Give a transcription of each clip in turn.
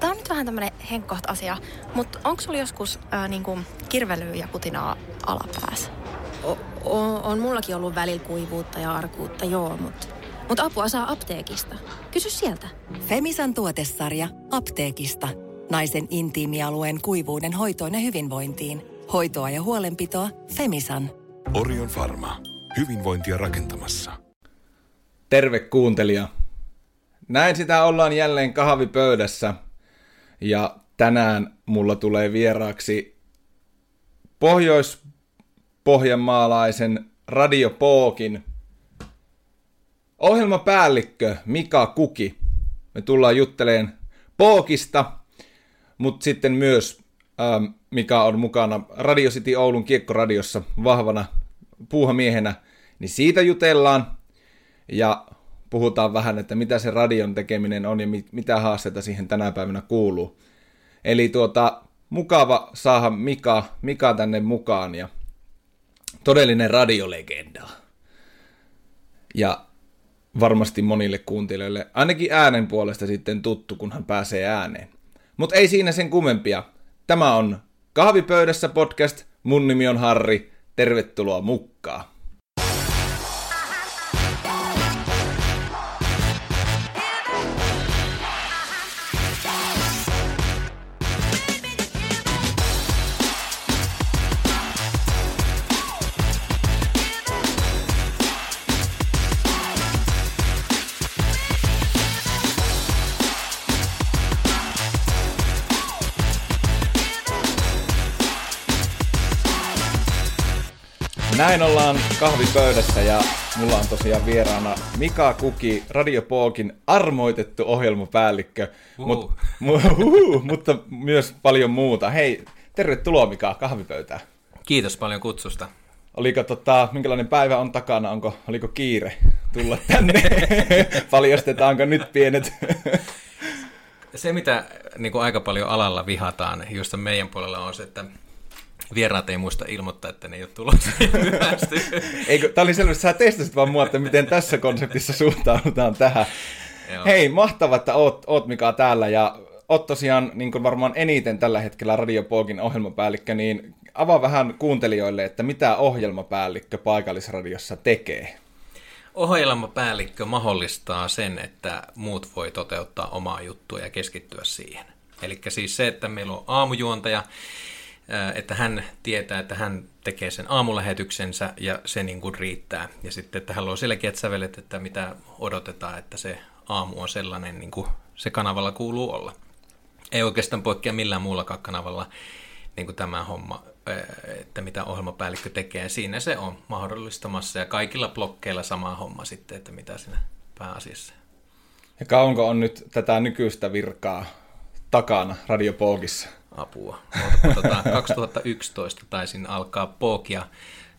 Tämä on nyt vähän tämmöinen henkkoht asia, mutta onko sulla joskus ää, niinku kirvelyä ja putinaa alapäässä? O- o- on mullakin ollut välillä kuivuutta ja arkuutta, joo, mutta mut apua saa apteekista. Kysy sieltä. Femisan tuotesarja apteekista. Naisen intiimialueen kuivuuden hoitoon ja hyvinvointiin. Hoitoa ja huolenpitoa Femisan. Orion Pharma. Hyvinvointia rakentamassa. Terve kuuntelija. Näin sitä ollaan jälleen kahvipöydässä. Ja tänään mulla tulee vieraaksi pohjois-pohjanmaalaisen Radio Pookin ohjelmapäällikkö Mika Kuki. Me tullaan jutteleen Pookista, mutta sitten myös ähm, Mika on mukana Radio City Oulun kiekkoradiossa vahvana puuhamiehenä, niin siitä jutellaan ja puhutaan vähän, että mitä se radion tekeminen on ja mit, mitä haasteita siihen tänä päivänä kuuluu. Eli tuota, mukava saada Mika, Mika tänne mukaan ja todellinen radiolegenda. Ja varmasti monille kuuntelijoille, ainakin äänen puolesta sitten tuttu, kun hän pääsee ääneen. Mutta ei siinä sen kummempia. Tämä on Kahvipöydässä podcast, mun nimi on Harri, tervetuloa mukaan. Näin ollaan kahvipöydässä ja mulla on tosiaan vieraana Mika Kuki, Radio Pookin armoitettu ohjelmapäällikkö, mut, mu, huhu, mutta myös paljon muuta. Hei, tervetuloa Mika kahvipöytään. Kiitos paljon kutsusta. Oliko tota, minkälainen päivä on takana, onko, oliko kiire tulla tänne? Paljastetaanko nyt pienet? Se, mitä niin kuin aika paljon alalla vihataan, just meidän puolella on se, että vieraat ei muista ilmoittaa, että ne ei ole tulossa Eikö, tämä oli selvästi, sä testasit vaan mua, että miten tässä konseptissa suhtaudutaan tähän. Joo. Hei, mahtavaa, että oot, oot Mika täällä ja oot tosiaan niin kuin varmaan eniten tällä hetkellä Radio Poogin ohjelmapäällikkö, niin avaa vähän kuuntelijoille, että mitä ohjelmapäällikkö paikallisradiossa tekee. Ohjelmapäällikkö mahdollistaa sen, että muut voi toteuttaa omaa juttua ja keskittyä siihen. Eli siis se, että meillä on aamujuontaja, että hän tietää, että hän tekee sen aamulähetyksensä ja se niin kuin riittää. Ja sitten, että hän on selkeät sävelet, että mitä odotetaan, että se aamu on sellainen, niin kuin se kanavalla kuuluu olla. Ei oikeastaan poikkea millään muullakaan kanavalla niin kuin tämä homma, että mitä ohjelmapäällikkö tekee. Siinä se on mahdollistamassa ja kaikilla blokkeilla sama homma sitten, että mitä siinä pääasiassa. Ja kauanko on nyt tätä nykyistä virkaa takana Radiopoogissa? Apua. Tota, 2011 taisin alkaa Pokia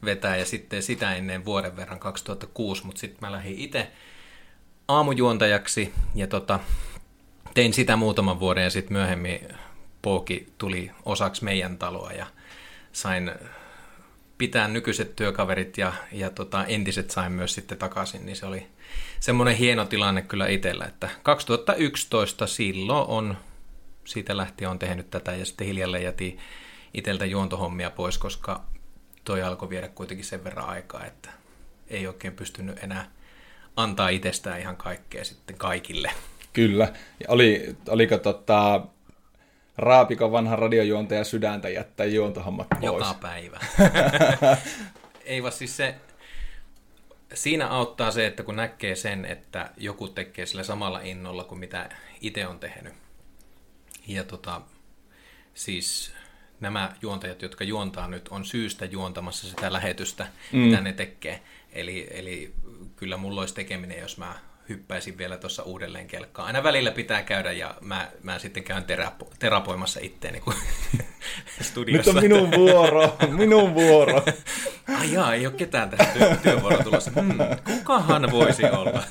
vetää ja sitten sitä ennen vuoden verran 2006, mutta sitten mä lähdin itse aamujuontajaksi ja tota, tein sitä muutaman vuoden ja sitten myöhemmin Pooki tuli osaksi meidän taloa ja sain pitää nykyiset työkaverit ja, ja tota, entiset sain myös sitten takaisin, niin se oli semmoinen hieno tilanne kyllä itsellä, että 2011 silloin on siitä lähtien on tehnyt tätä ja sitten hiljalleen jäti iteltä juontohommia pois, koska toi alkoi viedä kuitenkin sen verran aikaa, että ei oikein pystynyt enää antaa itsestään ihan kaikkea sitten kaikille. Kyllä. Ja oli, oliko tota, Raapiko vanha radiojuontaja sydäntä jättää juontohommat pois? Joka päivä. ei vaan siis se, siinä auttaa se, että kun näkee sen, että joku tekee sillä samalla innolla kuin mitä itse on tehnyt, ja tota, siis nämä juontajat, jotka juontaa nyt, on syystä juontamassa sitä lähetystä, mm. mitä ne tekee. Eli, eli kyllä mulla olisi tekeminen, jos mä hyppäisin vielä tuossa uudelleen kelkkaan. Aina välillä pitää käydä ja mä, mä sitten käyn terapo- terapoimassa itteeni kun studiossa. Nyt on minun vuoro, minun vuoro. Ai jaa, ei ole ketään tähän työ, työvuoroon tulossa. Hmm, kukahan voisi olla?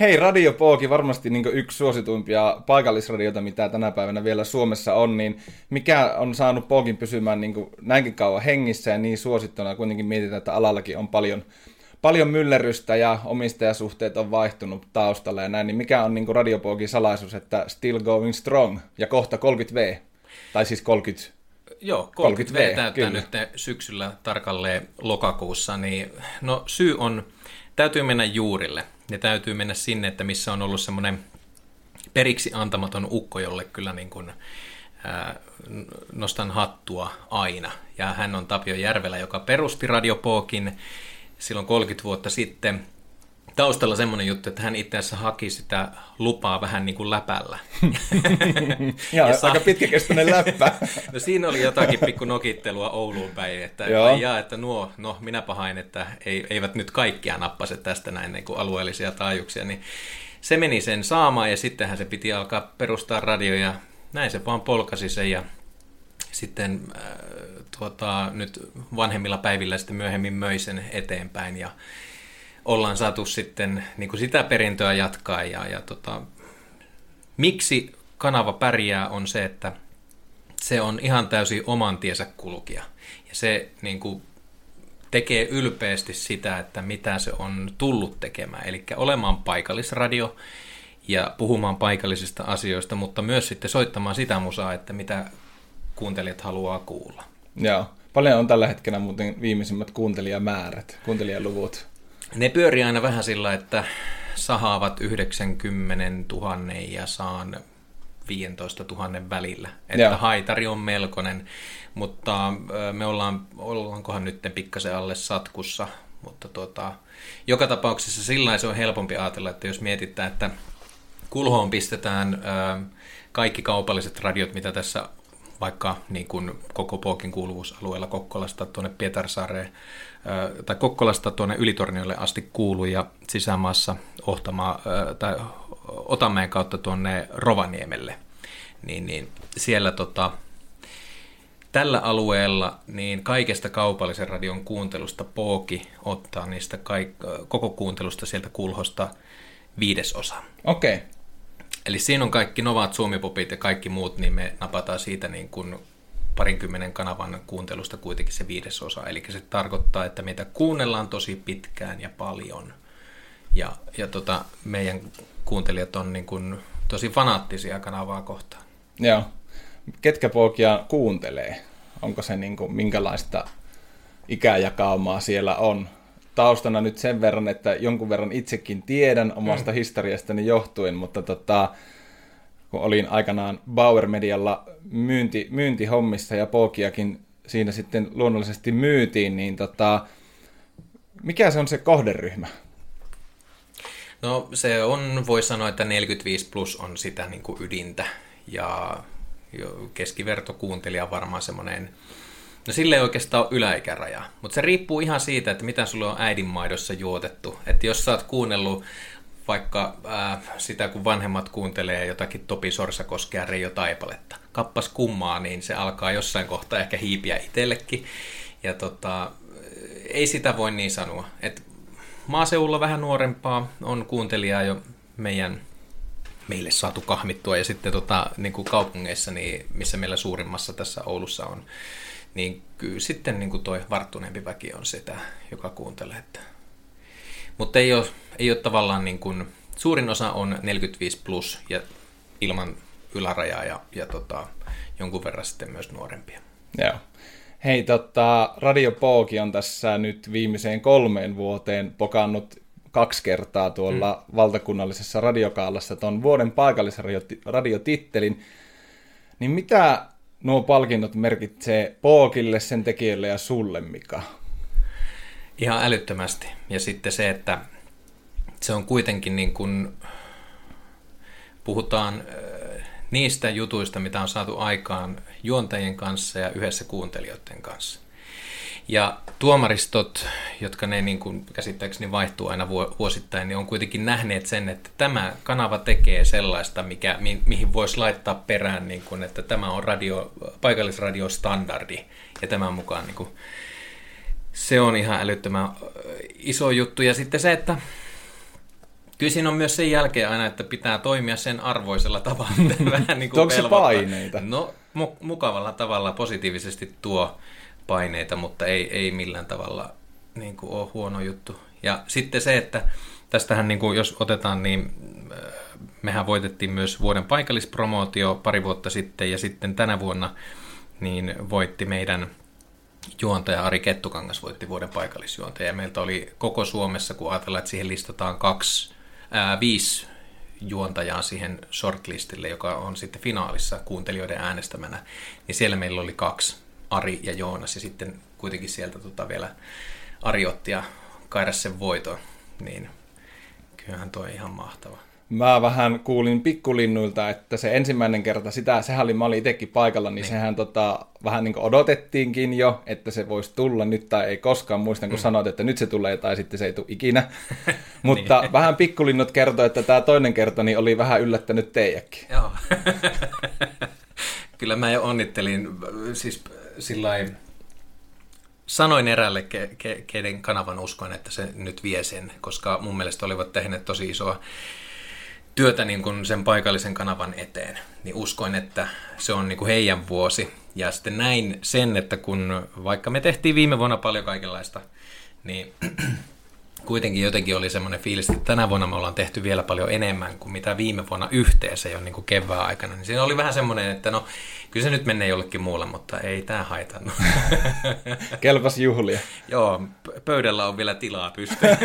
Hei, Radio Pooki, varmasti niin yksi suosituimpia paikallisradioita, mitä tänä päivänä vielä Suomessa on, niin mikä on saanut Pookin pysymään niin näinkin kauan hengissä ja niin suosittuna, kuitenkin mietitään, että alallakin on paljon paljon myllerrystä ja omistajasuhteet on vaihtunut taustalla ja näin, niin mikä on niin Radiopoogin salaisuus, että still going strong ja kohta 30V, tai siis 30 Joo, 30 V täyttää kyllä. nyt syksyllä tarkalleen lokakuussa, niin no syy on, täytyy mennä juurille. Ja täytyy mennä sinne, että missä on ollut semmoinen periksi antamaton ukko, jolle kyllä niin kuin, ää, nostan hattua aina. Ja hän on Tapio Järvelä, joka perusti Radiopookin silloin 30 vuotta sitten – taustalla semmoinen juttu, että hän itse asiassa haki sitä lupaa vähän niin kuin läpällä. ja, ja sa- aika pitkäkestoinen läppä. no siinä oli jotakin pikku nokittelua Ouluun päin, että ja, että nuo, no minä pahain, että ei, eivät nyt kaikkia nappase tästä näin niin kuin alueellisia taajuuksia, niin se meni sen saamaan ja sittenhän se piti alkaa perustaa radio ja näin se vaan polkasi sen ja sitten äh, tuota, nyt vanhemmilla päivillä sitten myöhemmin möi sen eteenpäin ja ollaan saatu sitten niin kuin sitä perintöä jatkaa. Ja, ja tota, miksi kanava pärjää on se, että se on ihan täysin oman tiesä kulkija. Ja se niin kuin, tekee ylpeästi sitä, että mitä se on tullut tekemään. Eli olemaan paikallisradio ja puhumaan paikallisista asioista, mutta myös sitten soittamaan sitä musaa, että mitä kuuntelijat haluaa kuulla. Joo. Paljon on tällä hetkellä muuten viimeisimmät kuuntelijamäärät, kuuntelijaluvut? Ne pyörii aina vähän sillä, että sahaavat 90 000 ja saan 15 000 välillä. Että Joo. haitari on melkoinen, mutta me ollaan, ollaankohan nyt pikkasen alle satkussa, mutta tuota, joka tapauksessa sillä se on helpompi ajatella, että jos mietitään, että kulhoon pistetään kaikki kaupalliset radiot, mitä tässä vaikka niin kuin koko Pookin kuuluvuusalueella Kokkolasta tuonne Pietarsaareen tai Kokkolasta tuonne Ylitorniolle asti kuuluu ja sisämaassa Ohtamaa tai Otamäen kautta tuonne Rovaniemelle, niin, niin siellä tota, tällä alueella niin kaikesta kaupallisen radion kuuntelusta Pooki ottaa niistä kaik- koko kuuntelusta sieltä kulhosta viidesosa. Okei. Okay. Eli siinä on kaikki Novat, Suomipopit ja kaikki muut, niin me napataan siitä niin kuin parinkymmenen kanavan kuuntelusta kuitenkin se viidesosa. Eli se tarkoittaa, että meitä kuunnellaan tosi pitkään ja paljon. Ja, ja tota, meidän kuuntelijat on niin kuin tosi fanaattisia kanavaa kohtaan. Joo. Ketkä poikia kuuntelee? Onko se niin kuin, minkälaista ikäjakaumaa siellä on? Taustana nyt sen verran, että jonkun verran itsekin tiedän omasta mm. historiastani johtuen, mutta tota, kun olin aikanaan Bauer Medialla myynti, myyntihommissa ja Pokiakin siinä sitten luonnollisesti myytiin, niin tota, mikä se on se kohderyhmä? No se on, voi sanoa, että 45 plus on sitä niin kuin ydintä ja keskivertokuuntelija varmaan semmoinen No sille ei oikeastaan ole yläikäraja, mutta se riippuu ihan siitä, että mitä sulle on äidinmaidossa juotettu. Että jos sä oot kuunnellut vaikka äh, sitä, kun vanhemmat kuuntelee jotakin Topi Sorsakoskea Reijo Taipaletta, kappas kummaa, niin se alkaa jossain kohtaa ehkä hiipiä itsellekin. Ja tota, ei sitä voi niin sanoa. Et maaseudulla vähän nuorempaa on kuuntelijaa jo meidän meille saatu kahmittua ja sitten tota, niin kuin kaupungeissa, niin missä meillä suurimmassa tässä Oulussa on niin kyllä sitten niin kuin toi varttuneempi väki on sitä, joka kuuntelee. Että. Mutta ei ole, ei ole tavallaan niin kuin, suurin osa on 45 plus ja ilman ylärajaa ja, ja tota, jonkun verran sitten myös nuorempia. Joo. Hei, tota, Radio Pooki on tässä nyt viimeiseen kolmeen vuoteen pokannut kaksi kertaa tuolla mm. valtakunnallisessa radiokaalassa tuon vuoden paikallisradiotittelin. Niin mitä nuo palkinnot merkitsee Pookille, sen tekijälle ja sulle, Mika? Ihan älyttömästi. Ja sitten se, että se on kuitenkin niin kuin, puhutaan niistä jutuista, mitä on saatu aikaan juontajien kanssa ja yhdessä kuuntelijoiden kanssa. Ja tuomaristot, jotka ne niin kuin käsittääkseni vaihtuu aina vuosittain, niin on kuitenkin nähneet sen, että tämä kanava tekee sellaista, mikä, mi, mihin voisi laittaa perään, niin kuin, että tämä on radio, paikallisradiostandardi ja tämän mukaan niin kuin, se on ihan älyttömän iso juttu. Ja sitten se, että kyllä siinä on myös sen jälkeen aina, että pitää toimia sen arvoisella tavalla. Vähän niin kuin Onko se paineita? No, mu- mukavalla tavalla positiivisesti tuo paineita, mutta ei, ei millään tavalla niin kuin ole huono juttu. Ja sitten se, että tästähän niin kuin, jos otetaan, niin äh, mehän voitettiin myös vuoden paikallispromootio pari vuotta sitten ja sitten tänä vuonna niin voitti meidän juontaja Ari Kettukangas voitti vuoden paikallisjuontaja. Ja meiltä oli koko Suomessa, kun ajatellaan, että siihen listataan kaksi, ää, viisi juontajaa siihen shortlistille, joka on sitten finaalissa kuuntelijoiden äänestämänä, niin siellä meillä oli kaksi, Ari ja Joonas, ja sitten kuitenkin sieltä tota vielä Ari otti ja kairas sen voiton, niin kyllähän toi ihan mahtava. Mä vähän kuulin pikkulinnuilta, että se ensimmäinen kerta, sitä, sehän oli, mä olin itsekin paikalla, niin, niin. sehän tota, vähän niin odotettiinkin jo, että se voisi tulla nyt tai ei koskaan. Muistan, kun mm. sanoit, että nyt se tulee tai sitten se ei tule ikinä. Mutta niin. vähän pikkulinnut kertoi, että tämä toinen kerta niin oli vähän yllättänyt teidäkin. Joo. Kyllä mä jo onnittelin, siis sillä sanoin erälle, ke, ke, keiden kanavan uskoin, että se nyt vie sen, koska mun mielestä olivat tehneet tosi isoa työtä niin kuin sen paikallisen kanavan eteen, niin uskoin, että se on niin kuin heidän vuosi. Ja sitten näin sen, että kun vaikka me tehtiin viime vuonna paljon kaikenlaista, niin kuitenkin jotenkin oli semmoinen fiilis, että tänä vuonna me ollaan tehty vielä paljon enemmän kuin mitä viime vuonna yhteensä jo niin kuin kevään aikana. Niin siinä oli vähän semmoinen, että no kyllä se nyt menee jollekin muulle, mutta ei tämä haitannut. Kelpas juhlia. Joo, pöydällä on vielä tilaa pystyä.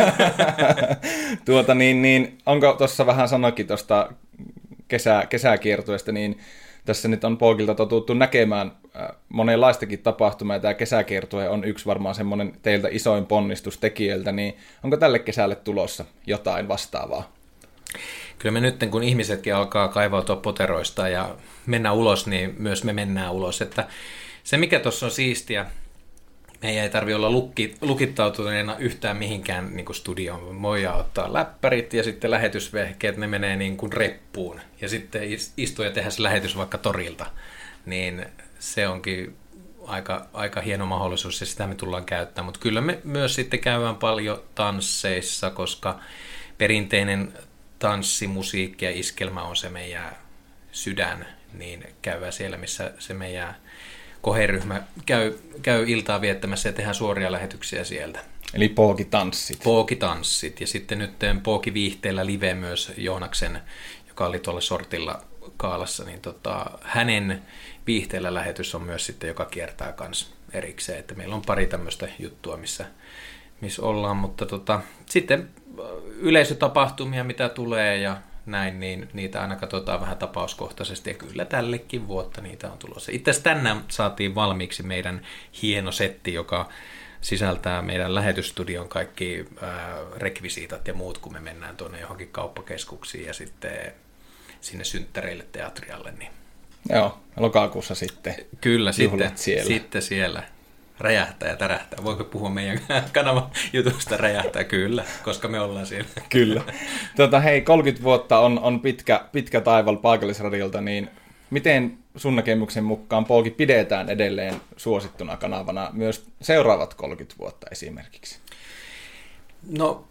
tuota niin, niin onko tuossa vähän sanoikin tuosta kesä, kesäkiertueesta, niin tässä nyt on Poikilta totuttu näkemään äh, monenlaistakin tapahtumaa, ja tämä kesäkiertue on yksi varmaan semmoinen teiltä isoin ponnistus tekijöiltä, niin onko tälle kesälle tulossa jotain vastaavaa? Kyllä me nyt, kun ihmisetkin alkaa kaivautua poteroista ja mennä ulos, niin myös me mennään ulos. Että se, mikä tuossa on siistiä, meidän ei tarvitse olla lukki, lukittautuneena yhtään mihinkään niin kuin studioon. Voidaan ottaa läppärit ja sitten lähetysvehkeet, ne menee niin kuin reppuun. Ja sitten istua ja tehdä se lähetys vaikka torilta. Niin se onkin aika, aika hieno mahdollisuus ja sitä me tullaan käyttämään. Mutta kyllä me myös sitten käydään paljon tansseissa, koska perinteinen tanssi, musiikki ja iskelmä on se meidän sydän, niin käydään siellä, missä se meidän koheryhmä käy, käy iltaa viettämässä ja tehdään suoria lähetyksiä sieltä. Eli pookitanssit. Pookitanssit. Ja sitten nyt pookiviihteellä live myös Joonaksen, joka oli tuolla sortilla kaalassa, niin tota, hänen viihteellä lähetys on myös sitten, joka kiertää kans erikseen. Että meillä on pari tämmöistä juttua, missä, missä ollaan, mutta tota, sitten yleisötapahtumia, mitä tulee ja näin, niin niitä aina katsotaan vähän tapauskohtaisesti ja kyllä tällekin vuotta niitä on tulossa. Itse asiassa tänään saatiin valmiiksi meidän hieno setti, joka sisältää meidän lähetystudion kaikki ää, rekvisiitat ja muut, kun me mennään tuonne johonkin kauppakeskuksiin ja sitten sinne synttäreille teatrialle. Niin. Joo, lokakuussa sitten. Kyllä, sitten siellä. sitten siellä räjähtää ja tärähtää. Voiko puhua meidän kanavan jutusta räjähtää? Kyllä, koska me ollaan siellä. Kyllä. Tota, hei, 30 vuotta on, on pitkä, pitkä taival paikallisradiolta, niin miten sun näkemyksen mukaan Polki pidetään edelleen suosittuna kanavana myös seuraavat 30 vuotta esimerkiksi? No,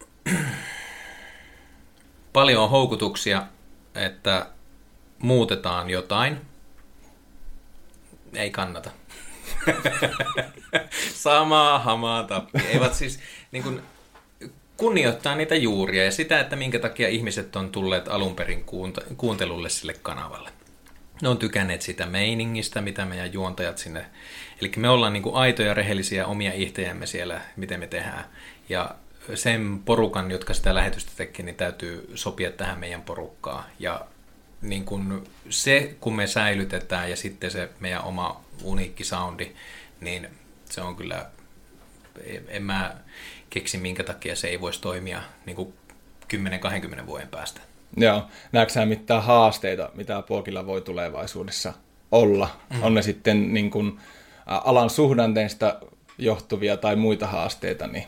paljon on houkutuksia, että muutetaan jotain. Ei kannata. Samaa hamaa tappi. Eivät siis niin kuin, kunnioittaa niitä juuria ja sitä, että minkä takia ihmiset on tulleet alun perin kuuntelulle sille kanavalle. Ne on tykänneet sitä meiningistä, mitä meidän juontajat sinne... Eli me ollaan niin kuin aitoja, rehellisiä omia ihtejämme siellä, miten me tehdään. Ja sen porukan, jotka sitä lähetystä tekee, niin täytyy sopia tähän meidän porukkaan. Ja niin kun se, kun me säilytetään ja sitten se meidän oma uniikki soundi, niin se on kyllä, en mä keksi minkä takia se ei voisi toimia niin kuin 10-20 vuoden päästä. Joo, näetkö mitään haasteita, mitä Puokilla voi tulevaisuudessa olla? Mm. On ne sitten niin kuin, alan suhdanteista johtuvia tai muita haasteita, niin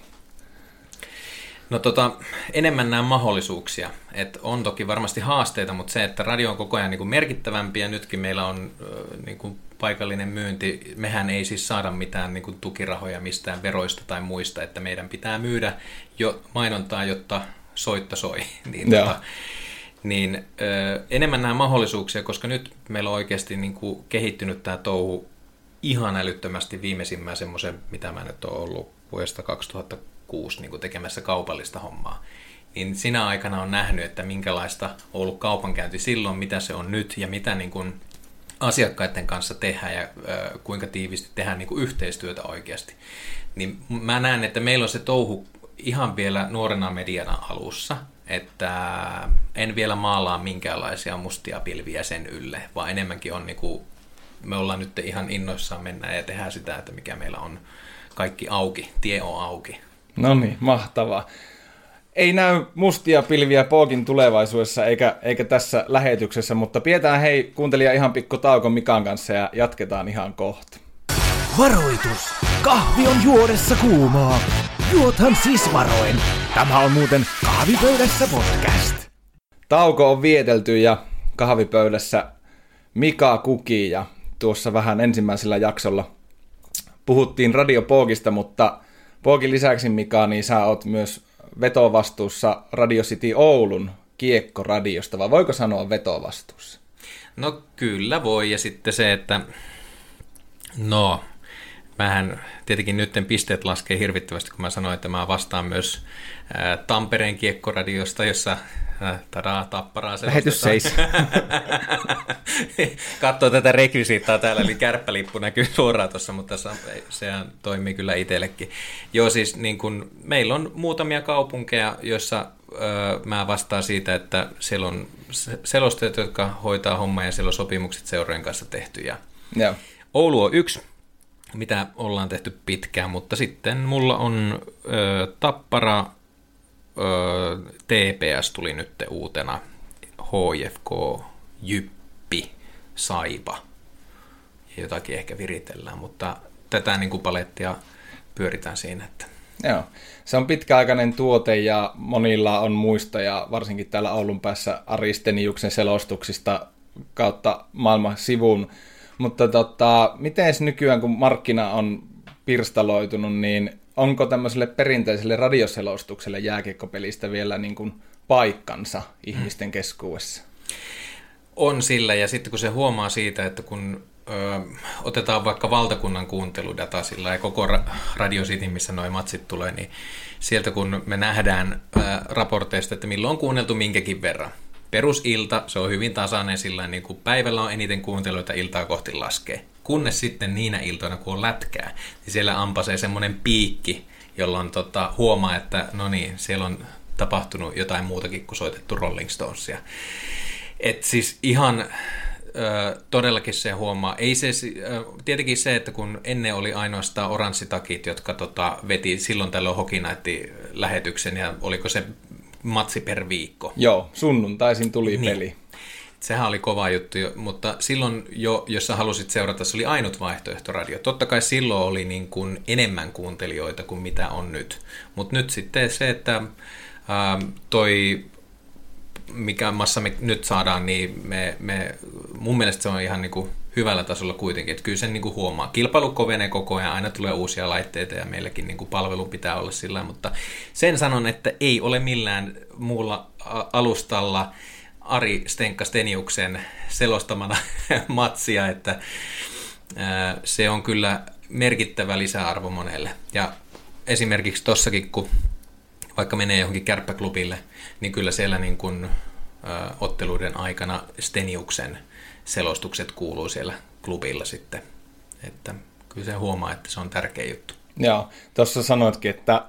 No tota, enemmän nämä mahdollisuuksia. Et on toki varmasti haasteita, mutta se, että radio on koko ajan niin kuin merkittävämpi ja nytkin meillä on niin kuin paikallinen myynti. Mehän ei siis saada mitään niin kuin tukirahoja mistään veroista tai muista, että meidän pitää myydä jo mainontaa, jotta soitta soi. niin, tota, niin ö, enemmän nämä mahdollisuuksia, koska nyt meillä on oikeasti niin kuin kehittynyt tämä touhu ihan älyttömästi viimeisimmän semmoisen, mitä mä nyt olen ollut vuodesta 2000 2006 niin kuin tekemässä kaupallista hommaa. Niin sinä aikana on nähnyt, että minkälaista on ollut kaupankäynti silloin, mitä se on nyt ja mitä niin kuin asiakkaiden kanssa tehdään ja kuinka tiivisti tehdään niin kuin yhteistyötä oikeasti. Niin mä näen, että meillä on se touhu ihan vielä nuorena mediana alussa, että en vielä maalaa minkäänlaisia mustia pilviä sen ylle, vaan enemmänkin on niin kuin, me ollaan nyt ihan innoissaan mennä ja tehdään sitä, että mikä meillä on kaikki auki, tie on auki. No niin, mahtavaa. Ei näy mustia pilviä Pookin tulevaisuudessa eikä, eikä tässä lähetyksessä, mutta pidetään hei kuuntelija ihan pikku tauko Mikan kanssa ja jatketaan ihan kohta. Varoitus! Kahvi on juodessa kuumaa. Juothan siis varoen. Tämä on muuten Kahvipöydässä podcast. Tauko on vietelty ja kahvipöydässä Mika Kuki ja tuossa vähän ensimmäisellä jaksolla puhuttiin Radio Poogista, mutta Poogin lisäksi Mika, niin sä oot myös vetovastuussa Radio City Oulun kiekkoradiosta, vai voiko sanoa vetovastuussa? No kyllä voi, ja sitten se, että no, mähän tietenkin nyt pisteet laskee hirvittävästi, kun mä sanoin, että mä vastaan myös ää, Tampereen kiekkoradiosta, jossa tadaa, tapparaa se. Lähetys seis. Katsoo tätä rekvisiittaa täällä, eli kärppälippu näkyy suoraan tuossa, mutta sehän toimii kyllä itsellekin. Joo, siis niin kun, meillä on muutamia kaupunkeja, joissa ö, mä vastaan siitä, että siellä on selostajat, jotka hoitaa hommaa ja siellä on sopimukset seurojen kanssa tehty. Ja Joo. Oulu on yksi, mitä ollaan tehty pitkään, mutta sitten mulla on ö, Tappara, ö, TPS tuli nyt uutena, HFK, Jyppi, Saipa, ja jotakin ehkä viritellään, mutta tätä niin kuin palettia pyöritään siinä, että Joo. Se on pitkäaikainen tuote ja monilla on muistoja, varsinkin täällä Oulun päässä Aristeniuksen selostuksista kautta maailman sivun. Mutta tota, miten nykyään, kun markkina on pirstaloitunut, niin onko tämmöiselle perinteiselle radioselostukselle jääkiekkopelistä vielä niin kuin paikkansa ihmisten keskuudessa? On sillä, ja sitten kun se huomaa siitä, että kun ö, otetaan vaikka valtakunnan kuunteludata sillä ja koko ra- Radio City, missä noin matsit tulee, niin sieltä kun me nähdään ö, raporteista, että milloin on kuunneltu minkäkin verran. Perusilta, se on hyvin tasainen sillä niin kuin päivällä on eniten kuunteluita iltaa kohti laskee. Kunnes sitten niinä iltoina, kun on lätkää, niin siellä ampasee semmoinen piikki, jolloin tota, huomaa, että no niin, siellä on tapahtunut jotain muutakin kuin soitettu Rolling Stonesia. Et siis ihan ö, todellakin se huomaa. Ei se, ö, tietenkin se, että kun ennen oli ainoastaan oranssitakit, jotka tota, veti silloin tällöin hokinaitti lähetyksen ja oliko se matsi per viikko. Joo, sunnuntaisin tuli Niin. peli. Sehän oli kova juttu, mutta silloin jo, jos sä halusit seurata, se oli ainut vaihtoehto radio. Totta kai silloin oli niin kuin enemmän kuuntelijoita kuin mitä on nyt. Mutta nyt sitten se, että ää, toi mikä massa me nyt saadaan, niin me, me, mun mielestä se on ihan niin kuin hyvällä tasolla kuitenkin. Että kyllä sen niin kuin huomaa. Kilpailu kovenee koko ajan, aina tulee uusia laitteita ja meilläkin niin kuin palvelu pitää olla sillä mutta sen sanon, että ei ole millään muulla alustalla Ari Stenka Steniuksen selostamana matsia, että se on kyllä merkittävä lisäarvo monelle. Ja esimerkiksi tossakin, kun vaikka menee johonkin kärppäklubille, niin kyllä siellä niin kuin, ö, otteluiden aikana Steniuksen selostukset kuuluu siellä klubilla sitten. Että kyllä se huomaa, että se on tärkeä juttu. Joo, tuossa sanoitkin, että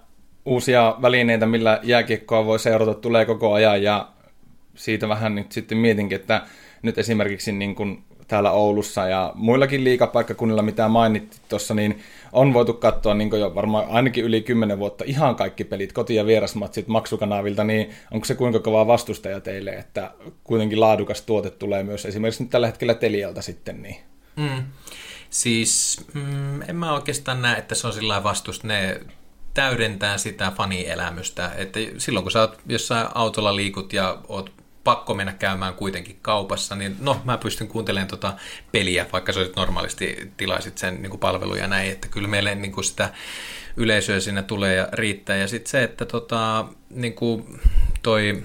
uusia välineitä, millä jääkiekkoa voi seurata, tulee koko ajan ja siitä vähän nyt sitten mietinkin, että nyt esimerkiksi niin kuin täällä Oulussa ja muillakin liikapaikkakunnilla, mitä mainittiin tuossa, niin on voitu katsoa niin jo varmaan ainakin yli 10 vuotta ihan kaikki pelit, koti- ja vierasmatsit maksukanavilta, niin onko se kuinka kova vastustaja teille, että kuitenkin laadukas tuote tulee myös esimerkiksi nyt tällä hetkellä Telialta sitten, niin Mm. Siis mm, en mä oikeastaan näe, että se on sillä lailla vastusta. Ne täydentää sitä fanielämystä. Että silloin kun sä oot jossain autolla liikut ja oot pakko mennä käymään kuitenkin kaupassa, niin no mä pystyn kuuntelemaan tota peliä, vaikka sä normaalisti tilaisit sen niin kuin palveluja ja näin, että kyllä meille niin kuin sitä yleisöä siinä tulee ja riittää. Ja sitten se, että tota, niin kuin toi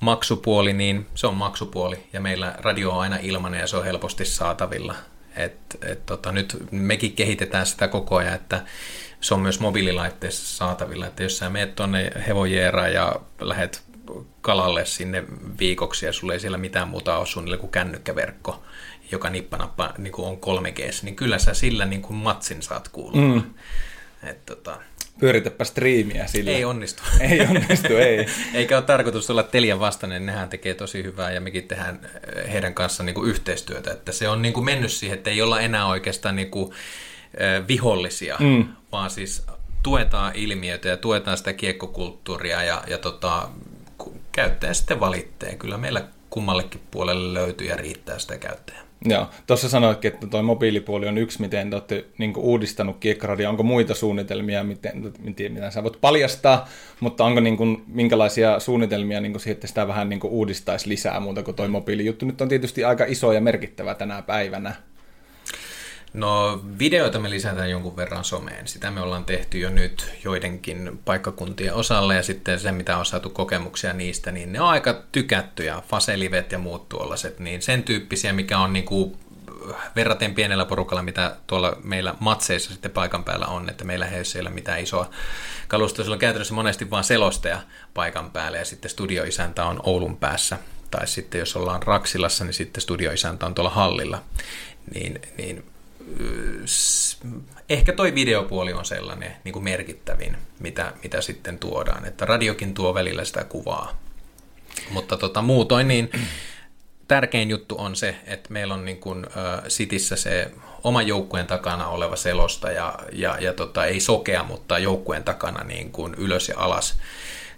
maksupuoli, niin se on maksupuoli ja meillä radio on aina ilmainen ja se on helposti saatavilla. Et, et, tota, nyt mekin kehitetään sitä koko ajan, että se on myös mobiililaitteessa saatavilla, että jos sä meet tuonne Hevojeeraan ja lähet kalalle sinne viikoksi ja sulla ei siellä mitään muuta ole suunnilleen kuin kännykkäverkko, joka nippanappa niin kuin on 3G, niin kyllä sä sillä niin kuin matsin saat kuulla. Mm. Et, tota, Pyöritäpä striimiä sillä. Ei onnistu. Ei onnistu, ei. Eikä ole tarkoitus olla Telian vastainen, nehän tekee tosi hyvää ja mekin tehdään eh, heidän kanssaan niin kuin yhteistyötä. Että se on niin kuin mennyt siihen, että ei olla enää oikeastaan niin kuin, eh, vihollisia, mm. vaan siis tuetaan ilmiötä ja tuetaan sitä kiekkokulttuuria ja, ja tota, käyttäjä sitten valitteen. Kyllä meillä kummallekin puolelle löytyy ja riittää sitä käyttäjää. Joo, tuossa sanoitkin, että tuo mobiilipuoli on yksi, miten te olette niin uudistanut Kiekkoradio. Onko muita suunnitelmia, miten, miten, mitä sä voit paljastaa, mutta onko niin kuin, minkälaisia suunnitelmia niin kuin siihen, että sitä vähän niin kuin uudistaisi lisää muuta kuin tuo mobiilijuttu nyt on tietysti aika iso ja merkittävä tänä päivänä. No videoita me lisätään jonkun verran someen. Sitä me ollaan tehty jo nyt joidenkin paikkakuntien osalle ja sitten se, mitä on saatu kokemuksia niistä, niin ne on aika tykättyjä. Faselivet ja muut tuollaiset, niin sen tyyppisiä, mikä on niin kuin verraten pienellä porukalla, mitä tuolla meillä matseissa sitten paikan päällä on, että meillä ei ole mitään isoa kalustoa. Sillä on käytännössä monesti vain selostaja paikan päällä ja sitten studioisäntä on Oulun päässä. Tai sitten jos ollaan Raksilassa, niin sitten studioisäntä on tuolla hallilla. Niin, niin ehkä toi videopuoli on sellainen niin kuin merkittävin, mitä, mitä sitten tuodaan. Että radiokin tuo välillä sitä kuvaa. Mutta tota, muutoin niin tärkein juttu on se, että meillä on niin kuin, äh, Sitissä se oma joukkueen takana oleva selosta ja, ja, ja tota, ei sokea, mutta joukkueen takana niin kuin ylös ja alas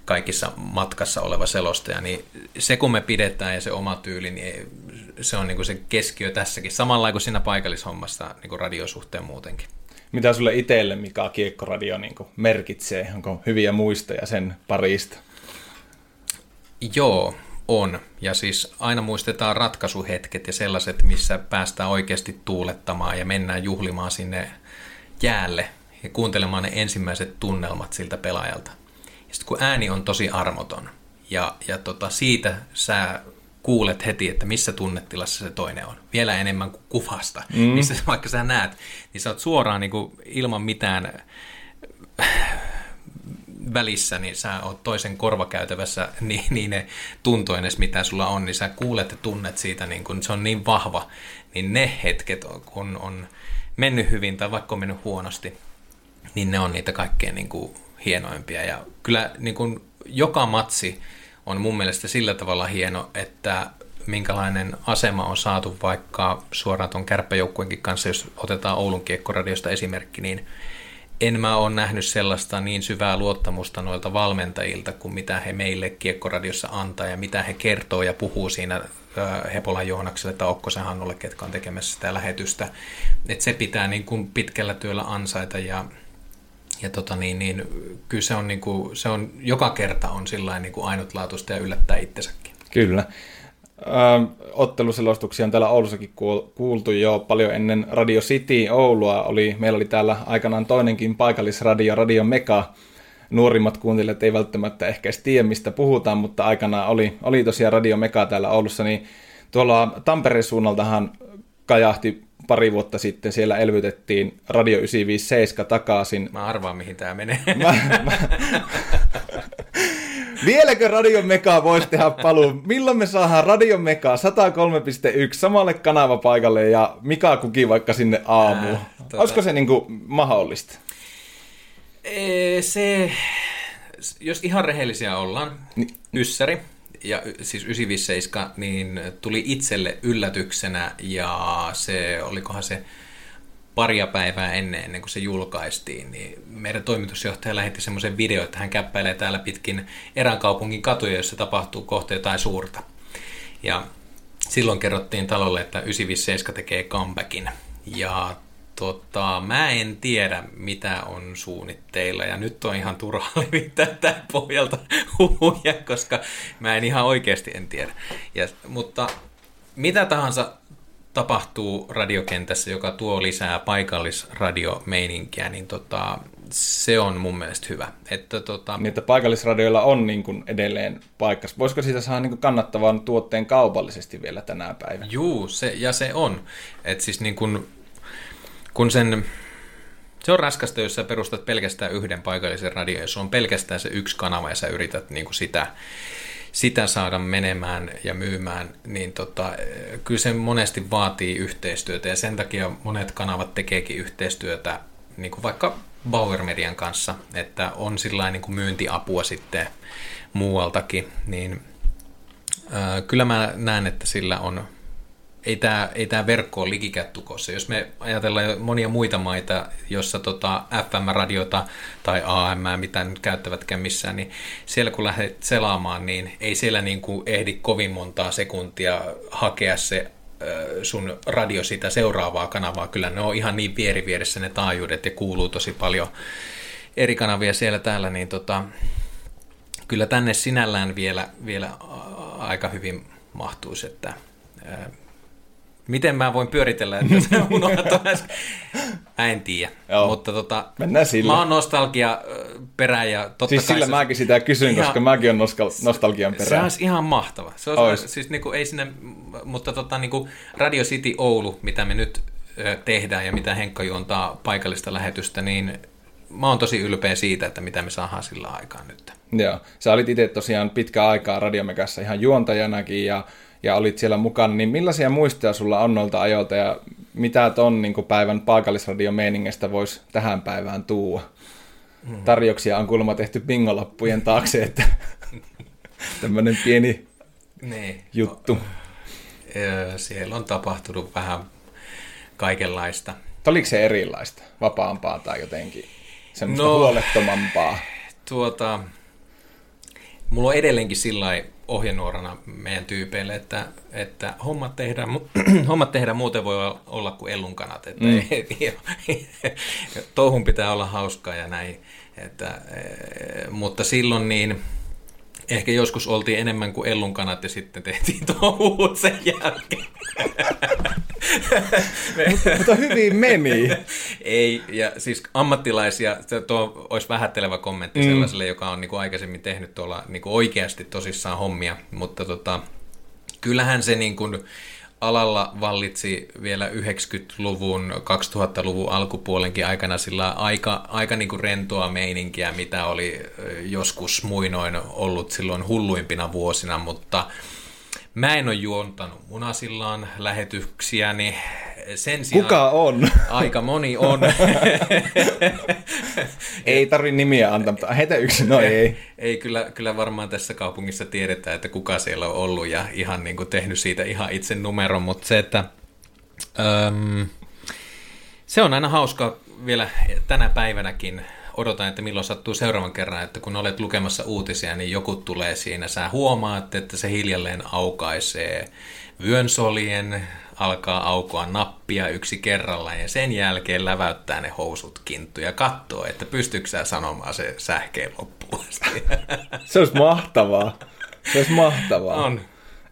kaikissa matkassa oleva selostaja, niin se kun me pidetään ja se oma tyyli, niin se on niin se keskiö tässäkin, samalla kuin siinä paikallishommassa niin kuin radiosuhteen muutenkin. Mitä sulle itselle, mikä kiekkoradio niin merkitsee? Onko hyviä muistoja sen parista? Joo, on. Ja siis aina muistetaan ratkaisuhetket ja sellaiset, missä päästään oikeasti tuulettamaan ja mennään juhlimaan sinne jäälle ja kuuntelemaan ne ensimmäiset tunnelmat siltä pelaajalta. Ja sitten kun ääni on tosi armoton ja, ja tota, siitä sä kuulet heti, että missä tunnetilassa se toinen on. Vielä enemmän kuin kuvasta. Mm. Missä vaikka sä näet, niin sä oot suoraan niin kuin ilman mitään välissä, niin sä oot toisen korvakäytävässä, niin, niin ne tuntoines, mitä sulla on, niin sä kuulet ja tunnet siitä, niin kun se on niin vahva, niin ne hetket, kun on mennyt hyvin tai vaikka on mennyt huonosti, niin ne on niitä kaikkein niin kuin hienoimpia. Ja kyllä niin kuin joka matsi on mun mielestä sillä tavalla hieno, että minkälainen asema on saatu vaikka suoraan tuon kärppäjoukkuenkin kanssa, jos otetaan Oulun kiekkoradiosta esimerkki, niin en mä ole nähnyt sellaista niin syvää luottamusta noilta valmentajilta kuin mitä he meille kiekkoradiossa antaa ja mitä he kertoo ja puhuu siinä Hepolan Joonakselle tai Okkosen Hannulle, ketkä on tekemässä sitä lähetystä. että se pitää niin kuin pitkällä työllä ansaita ja ja tota niin, niin, kyllä se on, niin kuin, se on, joka kerta on niin kuin ainutlaatuista ja yllättää itsensäkin. Kyllä. Ö, otteluselostuksia on täällä Oulussakin kuultu jo paljon ennen Radio City Oulua. Oli, meillä oli täällä aikanaan toinenkin paikallisradio, Radio Meka. Nuorimmat kuuntelijat ei välttämättä ehkä edes tiedä, mistä puhutaan, mutta aikanaan oli, oli tosiaan Radio Meka täällä Oulussa. Niin tuolla Tampereen suunnaltahan kajahti pari vuotta sitten siellä elvytettiin Radio 957 takaisin. Mä arvaan, mihin tämä menee. Mä, mä... Vieläkö Radio Meka voisi tehdä paluun? Milloin me saadaan Radio Meka 103.1 samalle kanavapaikalle ja Mika kuki vaikka sinne aamuun? Äh, tota... Olisiko se niinku mahdollista? Ee, se, jos ihan rehellisiä ollaan, niin. Yssäri, ja siis 957 niin tuli itselle yllätyksenä ja se, olikohan se paria päivää ennen, ennen kuin se julkaistiin, niin meidän toimitusjohtaja lähetti semmoisen video, että hän käppäilee täällä pitkin erään kaupungin katuja, jossa tapahtuu kohta jotain suurta. Ja silloin kerrottiin talolle, että 957 tekee comebackin. Ja tota, mä en tiedä, mitä on suunnitteilla, ja nyt on ihan turha levittää tämän pohjalta huhuja, koska mä en ihan oikeasti en tiedä. Ja, mutta mitä tahansa tapahtuu radiokentässä, joka tuo lisää paikallisradiomeininkiä, niin tota, se on mun mielestä hyvä. Että tota, Niin, että paikallisradioilla on niin kuin edelleen paikka. Voisiko siitä saada niin kuin kannattavan tuotteen kaupallisesti vielä tänä päivänä? Juu, se, ja se on. Et siis niin kun, kun sen, se on raskasta, jos sä perustat pelkästään yhden paikallisen radion, jos on pelkästään se yksi kanava ja sä yrität niin kuin sitä, sitä saada menemään ja myymään, niin tota, kyllä se monesti vaatii yhteistyötä ja sen takia monet kanavat tekeekin yhteistyötä niin kuin vaikka Bauer Median kanssa, että on sillä niin kuin myyntiapua sitten muualtakin, niin ää, kyllä mä näen, että sillä on, ei tämä ei tää verkko ole likikään tukossa. Jos me ajatellaan monia muita maita, jossa tota FM-radiota tai AM, mitä nyt käyttävätkään missään, niin siellä kun lähdet selaamaan, niin ei siellä niin kuin ehdi kovin montaa sekuntia hakea se sun radio sitä seuraavaa kanavaa. Kyllä ne on ihan niin vierivieressä ne taajuudet ja kuuluu tosi paljon eri kanavia siellä täällä, niin tota, kyllä tänne sinällään vielä, vielä aika hyvin mahtuisi, että miten mä voin pyöritellä, että sä unohdat ton äsken. Mä en tiedä, Joo. mutta tota, Mennään sillä. mä oon nostalgia ö, perä ja totta Siis kai sillä se- mäkin sitä kysyn, Ihan- koska mäkin on nostalgian se perään. olisi ihan mahtava. Se olisi, Ois. siis niinku, ei sinne, mutta tota, niinku Radio City Oulu, mitä me nyt ö, tehdään ja mitä Henkka juontaa paikallista lähetystä, niin mä oon tosi ylpeä siitä, että mitä me saadaan sillä aikaan nyt. Joo, sä olit itse tosiaan pitkä aikaa Radiomekassa ihan juontajanakin ja, ja olit siellä mukana, niin millaisia muistoja sulla on noilta ajoilta ja mitä ton niin päivän paikallisradiomeiningistä voisi tähän päivään tuua? Hmm. Tarjouksia on kuulemma tehty bingolappujen taakse, että tämmöinen pieni Niin. juttu. Ö, Siellä on tapahtunut vähän kaikenlaista. Oliko se erilaista, vapaampaa tai jotenkin semmoista No. no. huolettomampaa? Tuota, mulla on edelleenkin sillä lailla ohjenuorana meidän tyypeille, että, että hommat, tehdään, hommat tehdään muuten voi olla kuin ellunkanat. Että mm. touhun pitää olla hauskaa ja näin. Että, eh, mutta silloin niin ehkä joskus oltiin enemmän kuin ellunkanat ja sitten tehtiin touhut sen jälkeen. Mutta hyvin meni. Ei, ja siis ammattilaisia, tuo olisi vähättelevä kommentti mm. sellaiselle, joka on niin kuin aikaisemmin tehnyt tuolla niin kuin oikeasti tosissaan hommia, mutta tota, kyllähän se niin kuin alalla vallitsi vielä 90-luvun, 2000-luvun alkupuolenkin aikana sillä aika, aika niin kuin rentoa meininkiä, mitä oli joskus muinoin ollut silloin hulluimpina vuosina, mutta Mä en ole juontanut munasillaan lähetyksiäni. Sen sijaan Kuka on? aika moni on. Ei tarvi nimiä antaa, mutta heitä yksi, no ei. ei kyllä, kyllä varmaan tässä kaupungissa tiedetään, että kuka siellä on ollut ja ihan niin kuin tehnyt siitä ihan itse numeron, mutta se, että öm, se on aina hauskaa vielä tänä päivänäkin. Odotan, että milloin sattuu seuraavan kerran, että kun olet lukemassa uutisia, niin joku tulee siinä. Sä huomaat, että se hiljalleen aukaisee vyönsolien, alkaa aukoa nappia yksi kerrallaan ja sen jälkeen läväyttää ne housut kinttu ja katsoo, että pystyykö sä sanomaan se sähkeen loppuun asti. Se olisi mahtavaa. Se olisi mahtavaa. On.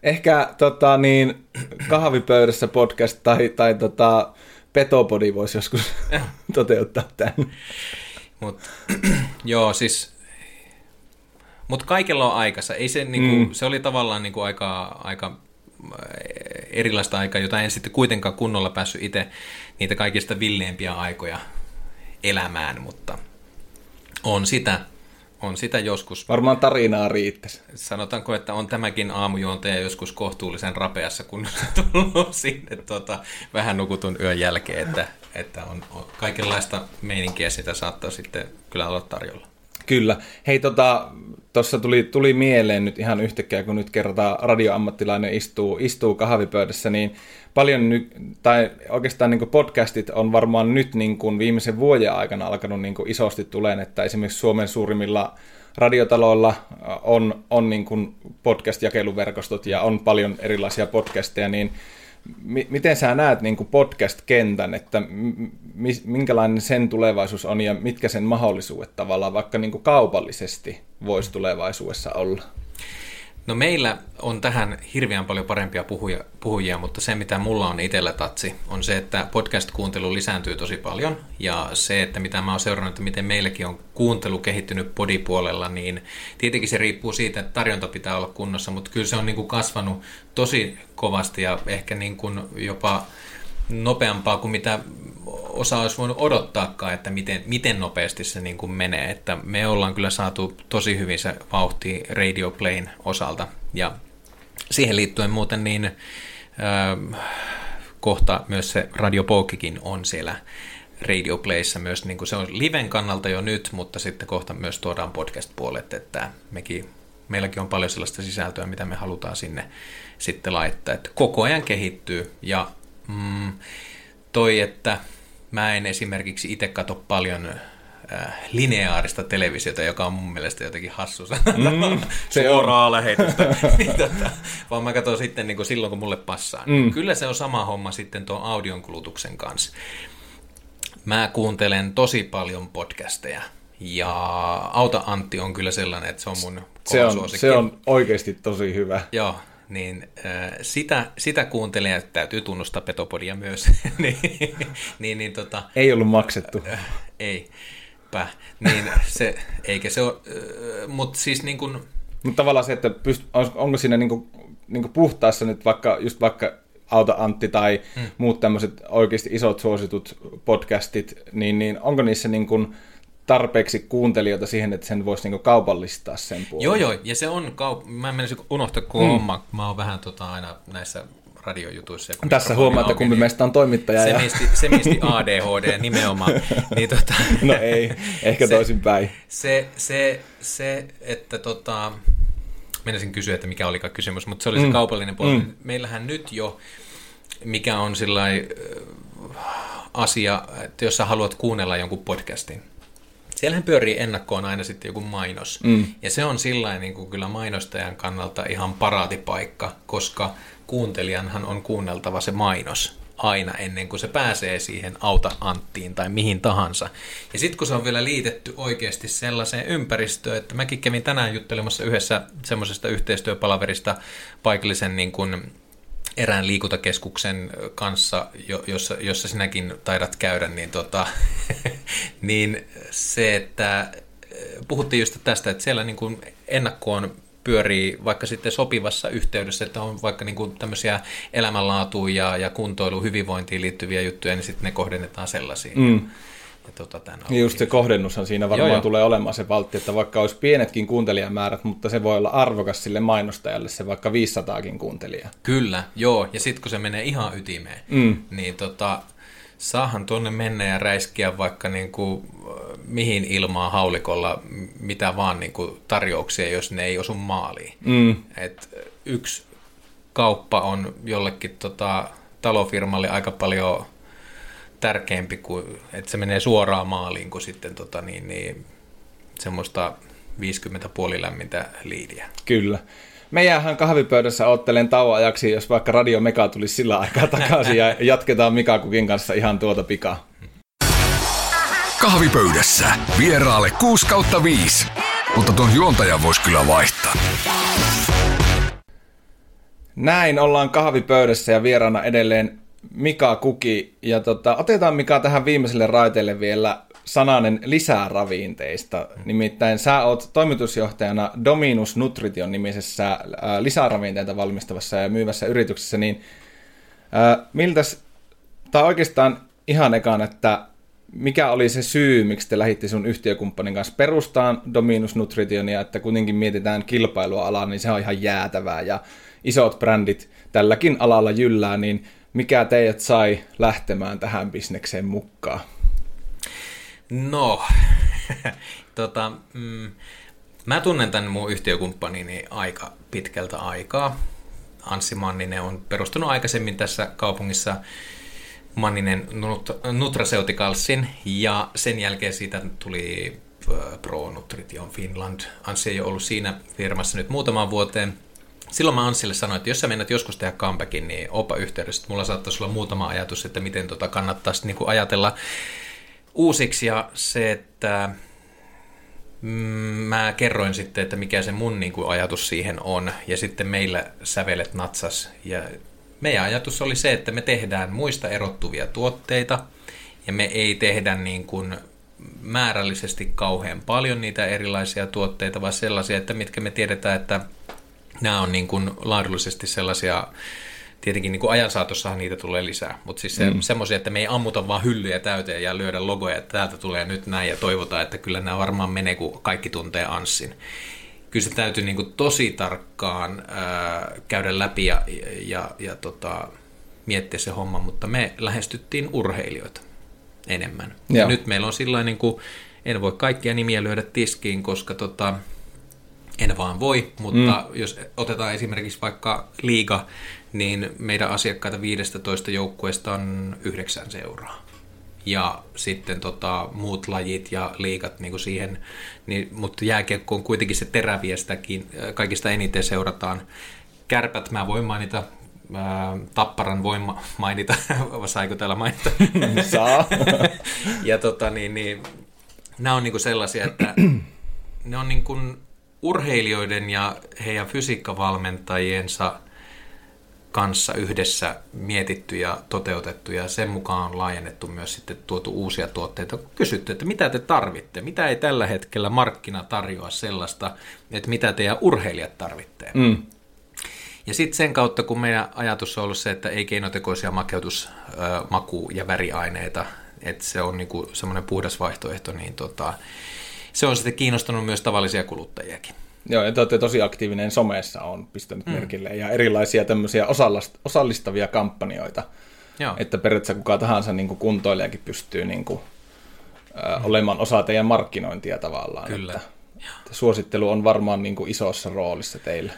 Ehkä tota, niin, kahvipöydässä podcast tai, tai tota, Petopodi voisi joskus toteuttaa tämän. Mut, joo, siis... Mutta kaikella on aikansa. Ei se, niinku, mm. se oli tavallaan niinku aika, aika eh, erilaista aikaa, jota en sitten kuitenkaan kunnolla päässyt itse niitä kaikista villeimpiä aikoja elämään, mutta on sitä, on sitä joskus. Varmaan tarinaa riittäisi. Sanotaanko, että on tämäkin aamujuontaja joskus kohtuullisen rapeassa, kun tullut sinne tota, vähän nukutun yön jälkeen, että, että on, on kaikenlaista meininkiä sitä saattaa sitten kyllä olla tarjolla. Kyllä. Hei, tota, tuossa tuli, tuli mieleen nyt ihan yhtäkkiä, kun nyt kerrotaan radioammattilainen istuu, istuu kahvipöydässä, niin paljon nyt, tai oikeastaan niin podcastit on varmaan nyt niin kuin viimeisen vuoden aikana alkanut niin kuin isosti tuleen, että esimerkiksi Suomen suurimmilla radiotaloilla on, on niin podcast-jakeluverkostot ja on paljon erilaisia podcasteja, niin miten sä näet niin podcast-kentän, että minkälainen sen tulevaisuus on ja mitkä sen mahdollisuudet tavallaan vaikka niin kaupallisesti voisi tulevaisuudessa olla? No meillä on tähän hirveän paljon parempia puhuja, puhujia, mutta se mitä mulla on itsellä tatsi, on se, että podcast-kuuntelu lisääntyy tosi paljon. Ja se, että mitä mä oon seurannut, että miten meilläkin on kuuntelu kehittynyt podipuolella, niin tietenkin se riippuu siitä, että tarjonta pitää olla kunnossa, mutta kyllä se on niin kuin kasvanut tosi kovasti ja ehkä niin kuin jopa nopeampaa kuin mitä osa olisi voinut odottaakaan, että miten, miten nopeasti se niin kuin menee. Että me ollaan kyllä saatu tosi hyvin se vauhti Radio Playn osalta. Ja siihen liittyen muuten niin äh, kohta myös se Radio Pokikin on siellä Radio Playssä myös, niin kuin se on liven kannalta jo nyt, mutta sitten kohta myös tuodaan podcast-puolet, että mekin, meilläkin on paljon sellaista sisältöä, mitä me halutaan sinne sitten laittaa. Että koko ajan kehittyy ja mm, toi, että mä en esimerkiksi itse katso paljon äh, lineaarista televisiota, joka on mun mielestä jotenkin hassu mm, se on. lähetystä, niin, tota, vaan mä katson sitten niin kuin silloin, kun mulle passaa. Mm. Kyllä se on sama homma sitten tuon audion kulutuksen kanssa. Mä kuuntelen tosi paljon podcasteja, ja Auta Antti on kyllä sellainen, että se on mun se on, se on oikeasti tosi hyvä. Joo, niin äh, sitä, sitä kuuntelijat täytyy tunnustaa Petopodia myös. niin, niin, niin, tota, ei ollut maksettu. Äh, ei, pä. Niin se, eikä se ole, äh, mutta siis niin kuin... Mutta tavallaan se, että pyst, onko siinä niin kuin, niin kuin puhtaassa nyt vaikka, just vaikka Auta Antti tai hmm. muut tämmöiset oikeasti isot suositut podcastit, niin, niin onko niissä niin kuin, tarpeeksi kuuntelijoita siihen, että sen voisi niinku kaupallistaa sen puolella. Joo, joo, ja se on, kaup- mä en menisin unohtaa koko mm. homma, mä oon vähän tota, aina näissä radiojutuissa. Tässä huomaa, että kumpi niin meistä on toimittaja. Se, ja... misti, se misti ADHD nimenomaan. niin, tota, no ei, ehkä se, toisinpäin. Se, se, se, että tota, menisin kysyä, että mikä olikaan kysymys, mutta se oli mm. se kaupallinen puoli. Mm. Meillähän nyt jo, mikä on sillä asia, että jos sä haluat kuunnella jonkun podcastin, siellähän pyörii ennakkoon aina sitten joku mainos. Mm. Ja se on sillä niin kuin kyllä mainostajan kannalta ihan paraatipaikka, koska kuuntelijanhan on kuunneltava se mainos aina ennen kuin se pääsee siihen auta Anttiin tai mihin tahansa. Ja sitten kun se on vielä liitetty oikeasti sellaiseen ympäristöön, että mäkin kävin tänään juttelemassa yhdessä semmoisesta yhteistyöpalaverista paikallisen niin kuin erään liikuntakeskuksen kanssa, jossa, jossa sinäkin taidat käydä, niin, tota, niin se, että puhuttiin just tästä, että siellä niin kuin ennakkoon pyörii vaikka sitten sopivassa yhteydessä, että on vaikka niin kuin tämmöisiä elämänlaatuun ja, ja kuntoilu, hyvinvointiin liittyviä juttuja, niin sitten ne kohdennetaan sellaisiin. Mm. Ja tota, tämän niin just se kohdennushan siinä varmaan joo, joo. tulee olemaan se valtti, että vaikka olisi pienetkin kuuntelijamäärät, mutta se voi olla arvokas sille mainostajalle se vaikka 500kin kuuntelijaa. Kyllä, joo. Ja sitten kun se menee ihan ytimeen, mm. niin tota, saahan tuonne mennä ja räiskiä vaikka niin kuin, mihin ilmaa haulikolla mitä vaan niin kuin tarjouksia, jos ne ei osu maaliin. Mm. Et yksi kauppa on jollekin tota, talofirmalle aika paljon tärkeämpi, kuin, että se menee suoraan maaliin kuin sitten tota, niin, niin, semmoista 50 puolilämmintä liidiä. Kyllä. Meidänhän kahvipöydässä ottelen tauon ajaksi, jos vaikka Radio Meka tulisi sillä aikaa takaisin ja jatketaan Mika Kukin kanssa ihan tuota pikaa. Kahvipöydässä vieraalle 6 kautta 5, mutta tuon juontajan voisi kyllä vaihtaa. Näin ollaan kahvipöydässä ja vieraana edelleen Mika Kuki. Ja tota, otetaan Mika tähän viimeiselle raiteelle vielä sananen lisää ravinteista. Nimittäin sä oot toimitusjohtajana Dominus Nutrition nimisessä ää, lisäravinteita valmistavassa ja myyvässä yrityksessä, niin ää, miltäs, tai oikeastaan ihan ekaan, että mikä oli se syy, miksi te lähditte sun yhtiökumppanin kanssa perustaan Dominus Nutritionia, että kuitenkin mietitään kilpailua alaa, niin se on ihan jäätävää ja isot brändit tälläkin alalla jyllää, niin mikä teidät sai lähtemään tähän bisnekseen mukaan? No, tota, mm, mä tunnen tämän mun yhtiökumppanini aika pitkältä aikaa. Anssi Manninen on perustunut aikaisemmin tässä kaupungissa Manninen Nutraceuticalsin ja sen jälkeen siitä tuli Pro Nutrition Finland. Anssi ei ole ollut siinä firmassa nyt muutaman vuoteen. Silloin mä Anssille sanoin, että jos sä mennät joskus tehdä comebackin, niin opa yhteydessä. Mulla saattaisi olla muutama ajatus, että miten tota kannattaisi niin ajatella uusiksi. Ja se, että mm, mä kerroin sitten, että mikä se mun niin kuin, ajatus siihen on, ja sitten meillä sävelet natsas. Ja meidän ajatus oli se, että me tehdään muista erottuvia tuotteita, ja me ei tehdä niin kuin, määrällisesti kauhean paljon niitä erilaisia tuotteita, vaan sellaisia, että mitkä me tiedetään, että nämä on niin kuin laadullisesti sellaisia, tietenkin niin kuin ajan saatossahan niitä tulee lisää, mutta siis se, mm. semmoisia, että me ei ammuta vaan hyllyjä täyteen ja lyödä logoja, että täältä tulee nyt näin ja toivotaan, että kyllä nämä varmaan menee, kun kaikki tuntee Anssin. Kyllä se täytyy niin kuin tosi tarkkaan ää, käydä läpi ja, ja, ja tota, miettiä se homma, mutta me lähestyttiin urheilijoita enemmän. Ja nyt meillä on sillä niin kuin, en voi kaikkia nimiä lyödä tiskiin, koska tota, en vaan voi, mutta mm. jos otetaan esimerkiksi vaikka liiga, niin meidän asiakkaita 15 joukkueesta on 9 seuraa. Ja sitten tota, muut lajit ja liikat niin kuin siihen, niin, mutta jääkiekko on kuitenkin se teräviä sitäkin, kaikista eniten seurataan. Kärpät mä voin mainita, ää, Tapparan voin mainita, saiko täällä mainita? Saa. ja tota, niin, niin, nämä on niin kuin sellaisia, että ne on niin kuin urheilijoiden ja heidän fysiikkavalmentajiensa kanssa yhdessä mietitty ja toteutettu ja sen mukaan on laajennettu myös sitten tuotu uusia tuotteita. Kysytty, että mitä te tarvitte, mitä ei tällä hetkellä markkina tarjoa sellaista, että mitä teidän urheilijat tarvitsee. Mm. Ja sitten sen kautta, kun meidän ajatus on ollut se, että ei keinotekoisia makeutus, maku- ja väriaineita, että se on niinku semmoinen puhdas vaihtoehto, niin tota, se on sitten kiinnostanut myös tavallisia kuluttajiakin. Joo, ja te olette tosi aktiivinen somessa on pistänyt mm. merkille, ja erilaisia tämmöisiä osallistavia kampanjoita, Joo. että periaatteessa kuka tahansa niin kuin kuntoilijakin pystyy niin kuin, ä, mm. olemaan osa teidän markkinointia tavallaan. Kyllä. Että, että suosittelu on varmaan niin kuin isossa roolissa teillä.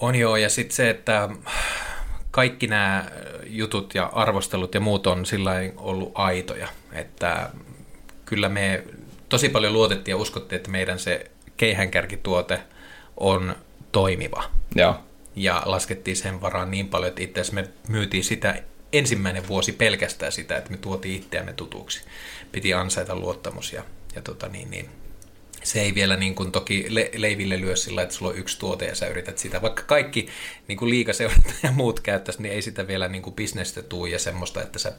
On joo, ja sitten se, että kaikki nämä jutut ja arvostelut ja muut on sillä ollut aitoja, että kyllä me tosi paljon luotettiin ja uskottiin, että meidän se keihänkärkituote on toimiva. Joo. Ja laskettiin sen varaan niin paljon, että itse asiassa me myytiin sitä ensimmäinen vuosi pelkästään sitä, että me tuotiin itseämme tutuksi. Piti ansaita luottamus ja, ja tota niin, niin, se ei vielä niin kuin toki le- leiville lyö sillä, että sulla on yksi tuote ja sä yrität sitä. Vaikka kaikki niin kuin liikaseurat ja muut käyttäisi, niin ei sitä vielä niin kuin bisnestä tuu ja semmoista, että sä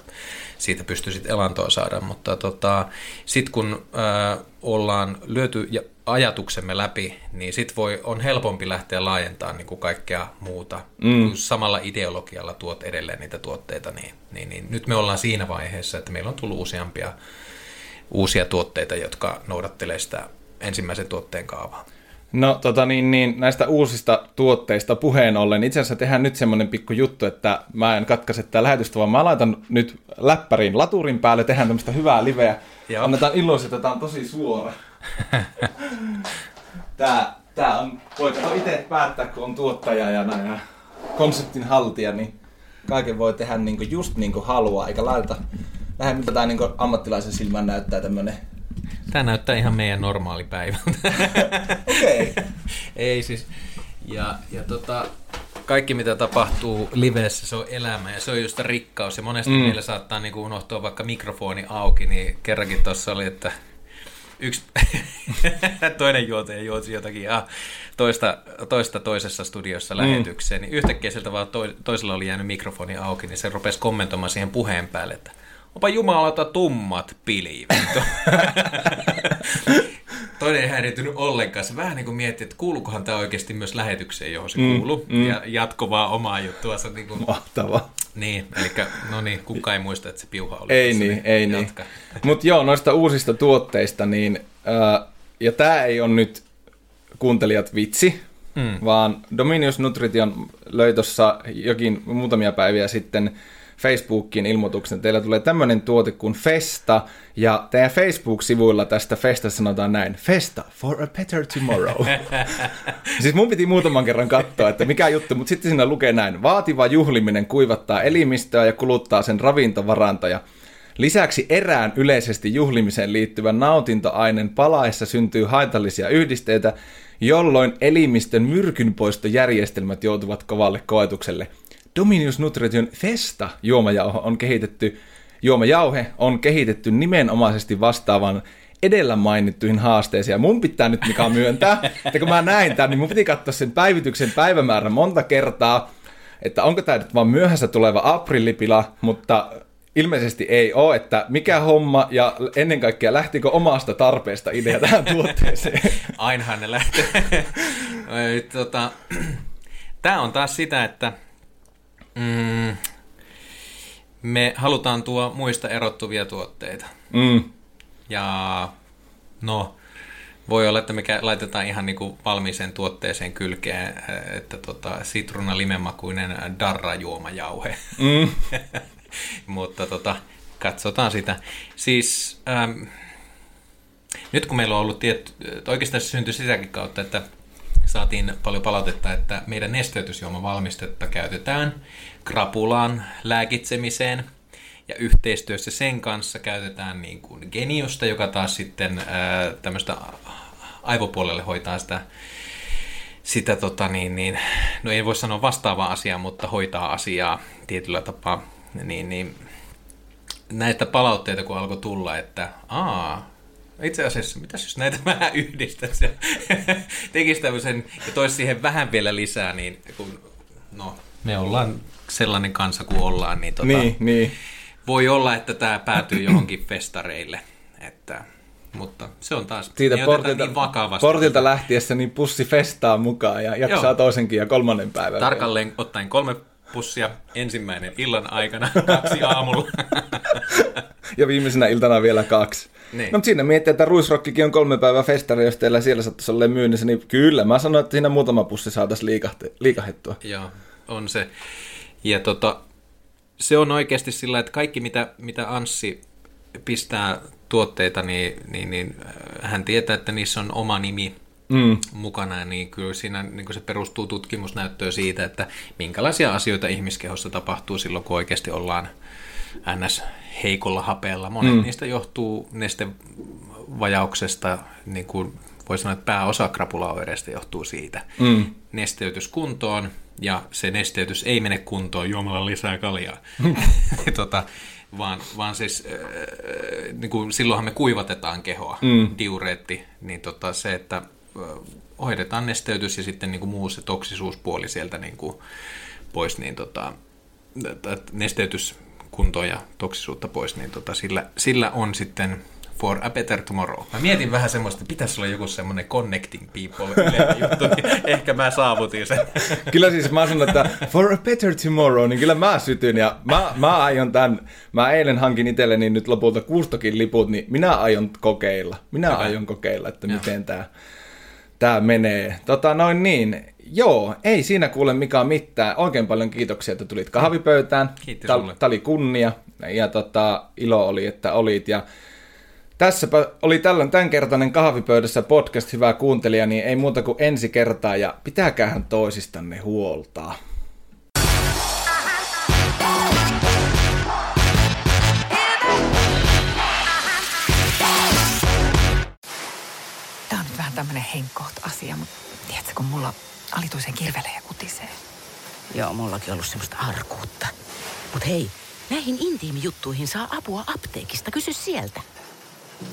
siitä pystyisit elantoa saada. Mutta tota, sitten kun äh, ollaan lyöty ja ajatuksemme läpi, niin sit voi, on helpompi lähteä laajentamaan niin kuin kaikkea muuta. Mm. Samalla ideologialla tuot edelleen niitä tuotteita, niin, niin, niin nyt me ollaan siinä vaiheessa, että meillä on tullut useampia uusia tuotteita, jotka noudattelee sitä ensimmäisen tuotteen kaavaa. No tota niin, niin, näistä uusista tuotteista puheen ollen, itse asiassa tehdään nyt semmoinen pikku juttu, että mä en katkaise tätä lähetystä, vaan mä laitan nyt läppärin laturin päälle, tehdään tämmöistä hyvää liveä. Joo. Annetaan iloisia, että tämä on tosi suora. tää, tää on, voi itse päättää, kun on tuottaja ja näin ja konseptin haltija, niin kaiken voi tehdä niin kuin just niin kuin haluaa, eikä laita lähde miltä tämä niin ammattilaisen silmään näyttää tämmöinen Tämä näyttää ihan meidän normaali päivä. Okei. Okay. Ei siis. Ja, ja tota, kaikki mitä tapahtuu livessä, se on elämä ja se on just rikkaus. Ja monesti mm. meillä saattaa niin kuin unohtua vaikka mikrofoni auki, niin kerrankin tuossa oli, että yksi toinen juontaja juosi jotakin ja toista, toista toisessa studiossa mm. lähetykseen, niin yhtäkkiä sieltä vaan to, toisella oli jäänyt mikrofoni auki, niin se rupesi kommentoimaan siihen puheen päälle, että onpa jumalata tummat pilvet. Toinen ei häiritynyt ollenkaan. Se vähän niin kuin mietti, että kuuluukohan tämä oikeasti myös lähetykseen, johon se mm, kuuluu. Mm. Ja jatko vaan omaa juttuansa. Niin kuin... Mahtava. Niin, eli no niin, kuka ei muista, että se piuha oli. Ei niin, niin, ei niin. Mutta joo, noista uusista tuotteista, niin, äh, ja tämä ei ole nyt kuuntelijat vitsi, mm. vaan Dominius Nutrition löi tuossa jokin muutamia päiviä sitten Facebookin ilmoituksen, teillä tulee tämmöinen tuote kuin Festa, ja teidän Facebook-sivuilla tästä Festa sanotaan näin, Festa for a better tomorrow. siis mun piti muutaman kerran katsoa, että mikä juttu, mutta sitten siinä lukee näin, vaativa juhliminen kuivattaa elimistöä ja kuluttaa sen ravintovarantoja. Lisäksi erään yleisesti juhlimiseen liittyvän nautintoaineen palaessa syntyy haitallisia yhdisteitä, jolloin elimistön myrkynpoistojärjestelmät joutuvat kovalle koetukselle – Dominius Nutrition Festa juomajauhe on kehitetty, juomajauhe on kehitetty nimenomaisesti vastaavan edellä mainittuihin haasteisiin. Ja mun pitää nyt mikä myöntää, että kun mä näin tämän, niin mun piti katsoa sen päivityksen päivämäärän monta kertaa, että onko tämä nyt vaan myöhässä tuleva aprillipila, mutta ilmeisesti ei ole, että mikä homma ja ennen kaikkea lähtikö omasta tarpeesta idea tähän tuotteeseen. Ainahan ne lähtee. tota, Tämä on taas sitä, että mm, me halutaan tuo muista erottuvia tuotteita. Mm. Ja no, voi olla, että me laitetaan ihan niin kuin valmiiseen tuotteeseen kylkeen, että tota, sitruna limemakuinen darrajuomajauhe. Mm. Mutta tota, katsotaan sitä. Siis ähm, nyt kun meillä on ollut tietty, oikeastaan se syntyi sisäkin kautta, että saatiin paljon palautetta, että meidän nesteytysjuomavalmistetta käytetään krapulaan lääkitsemiseen ja yhteistyössä sen kanssa käytetään niin kuin geniosta, joka taas sitten tämmöistä aivopuolelle hoitaa sitä, sitä tota niin, niin, no ei voi sanoa vastaavaa asiaa, mutta hoitaa asiaa tietyllä tapaa, niin, niin näitä palautteita kun alkoi tulla, että aa, itse asiassa, mitä jos näitä vähän yhdistäisi ja tekisi tämmöisen ja toisi siihen vähän vielä lisää, niin kun, no, me ollaan sellainen kansa kuin ollaan, niin, tota, niin, niin. voi olla, että tämä päätyy johonkin festareille. Että, mutta se on taas, Siitä portilta, niin vakavasti. portilta lähtiessä niin pussi festaa mukaan ja jaksaa Joo. toisenkin ja kolmannen päivän. Tarkalleen vielä. ottaen kolme pussia ensimmäinen illan aikana, kaksi aamulla. ja viimeisenä iltana vielä kaksi. Niin. No, mutta siinä miettii, että Ruisrokkikin on kolme päivää festari, jos teillä siellä saattaisi olla myynnissä, niin kyllä mä sanoin, että siinä muutama pussi saataisiin liikahte, liikahettua. Joo, on se. Ja tota, se on oikeasti sillä, että kaikki mitä, mitä Anssi pistää tuotteita, niin, niin, niin äh, hän tietää, että niissä on oma nimi mm. mukana, niin kyllä siinä niin se perustuu tutkimusnäyttöön siitä, että minkälaisia asioita ihmiskehossa tapahtuu silloin, kun oikeasti ollaan ns. heikolla hapeella. Monet mm. niistä johtuu nestevajauksesta, niin kuin voi sanoa, että pääosa krapulaoireista johtuu siitä. Mm. Nesteytys kuntoon, ja se nesteytys ei mene kuntoon juomalla lisää kaljaa. tota, vaan, vaan siis äh, niin kuin silloinhan me kuivatetaan kehoa, mm. diureetti, niin tota, se, että hoidetaan nesteytys ja sitten niin kuin muu se toksisuuspuoli sieltä niin kuin pois, niin tota, nesteytys kuntoa ja toksisuutta pois, niin tota, sillä, sillä on sitten for a better tomorrow. Mä mietin vähän semmoista, että pitäisi olla joku semmoinen connecting people juttu, niin ehkä mä saavutin sen. Kyllä siis mä sanon, että for a better tomorrow, niin kyllä mä sytyn ja mä, mä aion tämän, mä eilen hankin itselleni nyt lopulta kuustokin liput, niin minä aion kokeilla. Minä okay. aion kokeilla, että miten tämä tää menee. Tota noin niin, joo, ei siinä kuule mikä mitään. Oikein paljon kiitoksia, että tulit kahvipöytään. Kiitos Tämä oli kunnia ja tota, ilo oli, että olit. Ja Tässäpä oli tällöin tämänkertainen kahvipöydässä podcast, hyvää kuuntelija, niin ei muuta kuin ensi kertaa ja pitääkäähän toisistanne huoltaa. Tämmönen henkkoht asia, mutta tiedätkö, kun mulla alituisen kirvelee ja kutisee. Joo, mullakin on ollut semmoista arkuutta. Mut hei, näihin intiimijuttuihin saa apua apteekista. Kysy sieltä.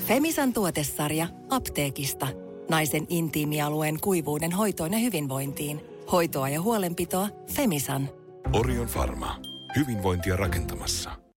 Femisan tuotesarja apteekista. Naisen intiimialueen kuivuuden hoitoon ja hyvinvointiin. Hoitoa ja huolenpitoa Femisan. Orion Pharma. Hyvinvointia rakentamassa.